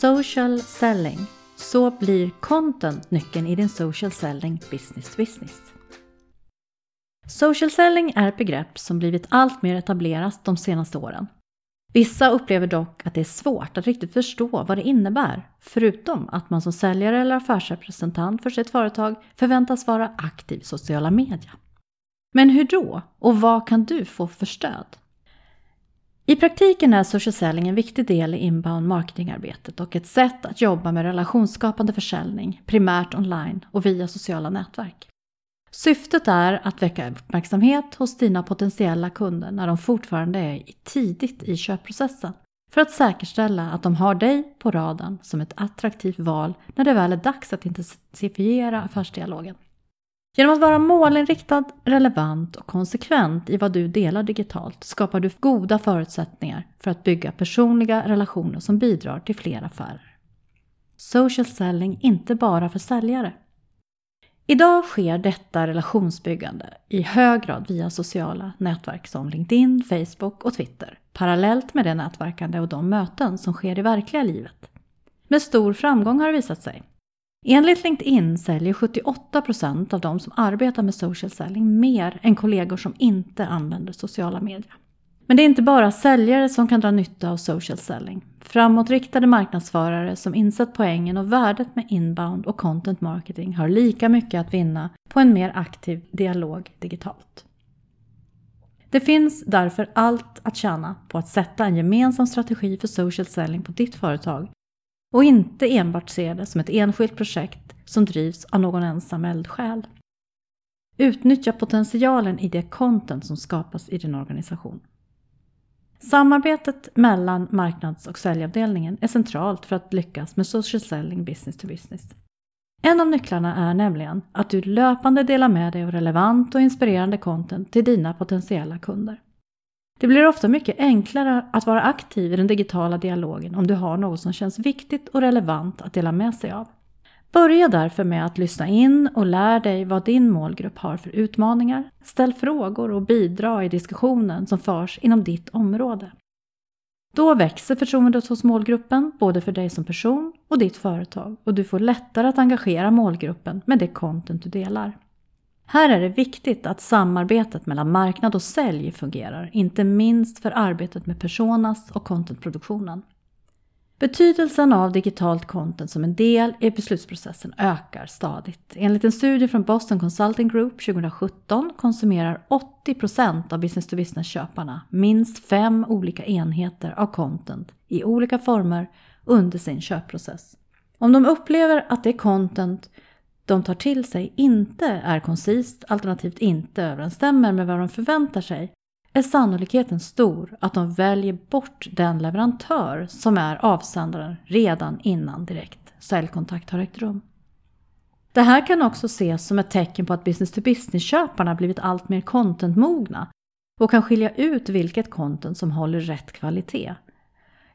Social selling. Så blir content nyckeln i din social selling business business. Social selling är ett begrepp som blivit allt mer etablerat de senaste åren. Vissa upplever dock att det är svårt att riktigt förstå vad det innebär, förutom att man som säljare eller affärsrepresentant för sitt företag förväntas vara aktiv i sociala medier. Men hur då? Och vad kan du få för stöd? I praktiken är social selling en viktig del i inbound marketingarbetet och ett sätt att jobba med relationsskapande försäljning, primärt online och via sociala nätverk. Syftet är att väcka uppmärksamhet hos dina potentiella kunder när de fortfarande är tidigt i köpprocessen för att säkerställa att de har dig på radarn som ett attraktivt val när det väl är dags att intensifiera affärsdialogen. Genom att vara målinriktad, relevant och konsekvent i vad du delar digitalt skapar du goda förutsättningar för att bygga personliga relationer som bidrar till fler affärer. Social selling inte bara för säljare. Idag sker detta relationsbyggande i hög grad via sociala nätverk som LinkedIn, Facebook och Twitter, parallellt med det nätverkande och de möten som sker i verkliga livet. Med stor framgång har det visat sig. Enligt LinkedIn säljer 78% av de som arbetar med social selling mer än kollegor som inte använder sociala medier. Men det är inte bara säljare som kan dra nytta av social selling. Framåtriktade marknadsförare som insett poängen och värdet med inbound och content marketing har lika mycket att vinna på en mer aktiv dialog digitalt. Det finns därför allt att tjäna på att sätta en gemensam strategi för social selling på ditt företag och inte enbart se det som ett enskilt projekt som drivs av någon ensam eldsjäl. Utnyttja potentialen i det content som skapas i din organisation. Samarbetet mellan marknads och säljavdelningen är centralt för att lyckas med social selling business to business. En av nycklarna är nämligen att du löpande delar med dig av relevant och inspirerande content till dina potentiella kunder. Det blir ofta mycket enklare att vara aktiv i den digitala dialogen om du har något som känns viktigt och relevant att dela med sig av. Börja därför med att lyssna in och lär dig vad din målgrupp har för utmaningar. Ställ frågor och bidra i diskussionen som förs inom ditt område. Då växer förtroendet hos målgruppen, både för dig som person och ditt företag och du får lättare att engagera målgruppen med det content du delar. Här är det viktigt att samarbetet mellan marknad och sälj fungerar, inte minst för arbetet med personas och contentproduktionen. Betydelsen av digitalt content som en del i beslutsprocessen ökar stadigt. Enligt en studie från Boston Consulting Group 2017 konsumerar 80% av business-to-business-köparna minst fem olika enheter av content i olika former under sin köpprocess. Om de upplever att det content de tar till sig inte är koncist alternativt inte överensstämmer med vad de förväntar sig är sannolikheten stor att de väljer bort den leverantör som är avsändaren redan innan direkt säljkontakt har ägt rum. Det här kan också ses som ett tecken på att business-to-business-köparna blivit allt mer contentmogna och kan skilja ut vilket content som håller rätt kvalitet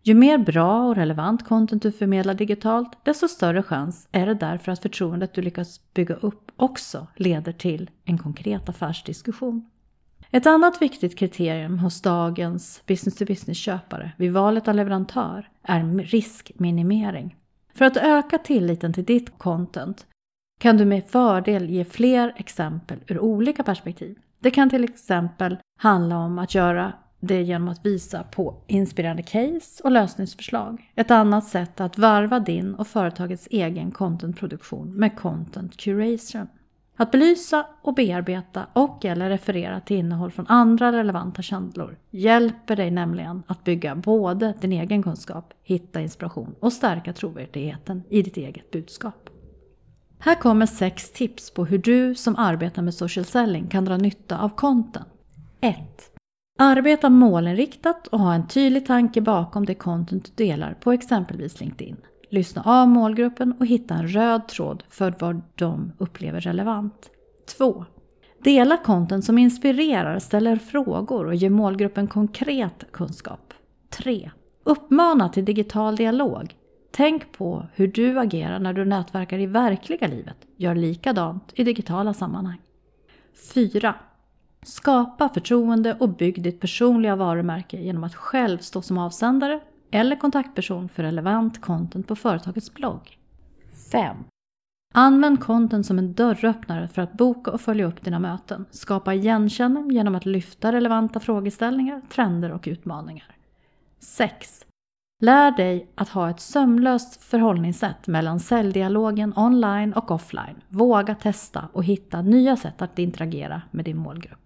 ju mer bra och relevant content du förmedlar digitalt, desto större chans är det därför att förtroendet du lyckas bygga upp också leder till en konkret affärsdiskussion. Ett annat viktigt kriterium hos dagens business-to-business-köpare vid valet av leverantör är riskminimering. För att öka tilliten till ditt content kan du med fördel ge fler exempel ur olika perspektiv. Det kan till exempel handla om att göra det genom att visa på inspirerande case och lösningsförslag. Ett annat sätt är att varva din och företagets egen contentproduktion med content curation. Att belysa och bearbeta och eller referera till innehåll från andra relevanta källor hjälper dig nämligen att bygga både din egen kunskap, hitta inspiration och stärka trovärdigheten i ditt eget budskap. Här kommer sex tips på hur du som arbetar med social selling kan dra nytta av content. 1. Arbeta målinriktat och ha en tydlig tanke bakom det content du delar på exempelvis LinkedIn. Lyssna av målgruppen och hitta en röd tråd för vad de upplever relevant. 2. Dela content som inspirerar, ställer frågor och ger målgruppen konkret kunskap. 3. Uppmana till digital dialog. Tänk på hur du agerar när du nätverkar i verkliga livet. Gör likadant i digitala sammanhang. 4. Skapa förtroende och bygg ditt personliga varumärke genom att själv stå som avsändare eller kontaktperson för relevant content på företagets blogg. 5. Använd content som en dörröppnare för att boka och följa upp dina möten. Skapa igenkänning genom att lyfta relevanta frågeställningar, trender och utmaningar. 6. Lär dig att ha ett sömlöst förhållningssätt mellan säljdialogen online och offline. Våga testa och hitta nya sätt att interagera med din målgrupp.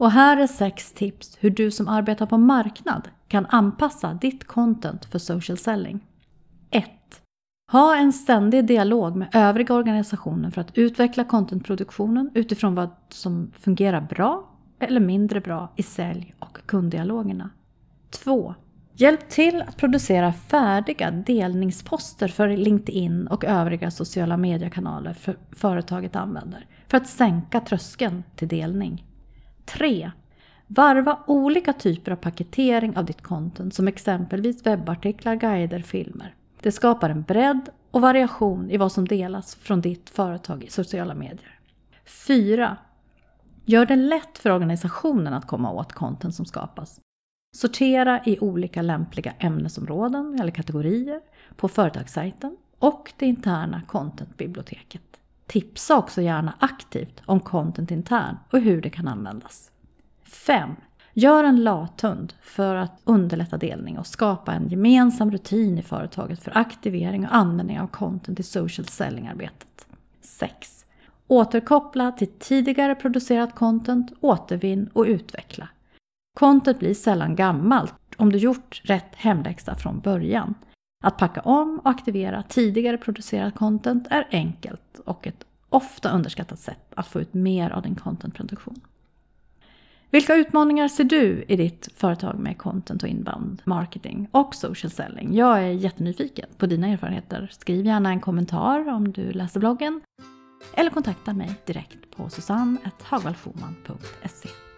Och här är sex tips hur du som arbetar på marknad kan anpassa ditt content för social selling. 1. Ha en ständig dialog med övriga organisationen för att utveckla contentproduktionen utifrån vad som fungerar bra eller mindre bra i sälj och kunddialogerna. 2. Hjälp till att producera färdiga delningsposter för LinkedIn och övriga sociala mediekanaler för företaget använder för att sänka tröskeln till delning. 3. Varva olika typer av paketering av ditt content som exempelvis webbartiklar, guider, filmer. Det skapar en bredd och variation i vad som delas från ditt företag i sociala medier. 4. Gör det lätt för organisationen att komma åt content som skapas. Sortera i olika lämpliga ämnesområden eller kategorier på företagssajten och det interna contentbiblioteket. Tipsa också gärna aktivt om content intern och hur det kan användas. 5. Gör en lathund för att underlätta delning och skapa en gemensam rutin i företaget för aktivering och användning av content i social selling-arbetet. 6. Återkoppla till tidigare producerat content, återvinn och utveckla. Content blir sällan gammalt om du gjort rätt hemläxa från början. Att packa om och aktivera tidigare producerat content är enkelt och ett ofta underskattat sätt att få ut mer av din contentproduktion. Vilka utmaningar ser du i ditt företag med content och inbound marketing och social selling? Jag är jättenyfiken på dina erfarenheter. Skriv gärna en kommentar om du läser bloggen eller kontakta mig direkt på susanne.hagvallschoman.se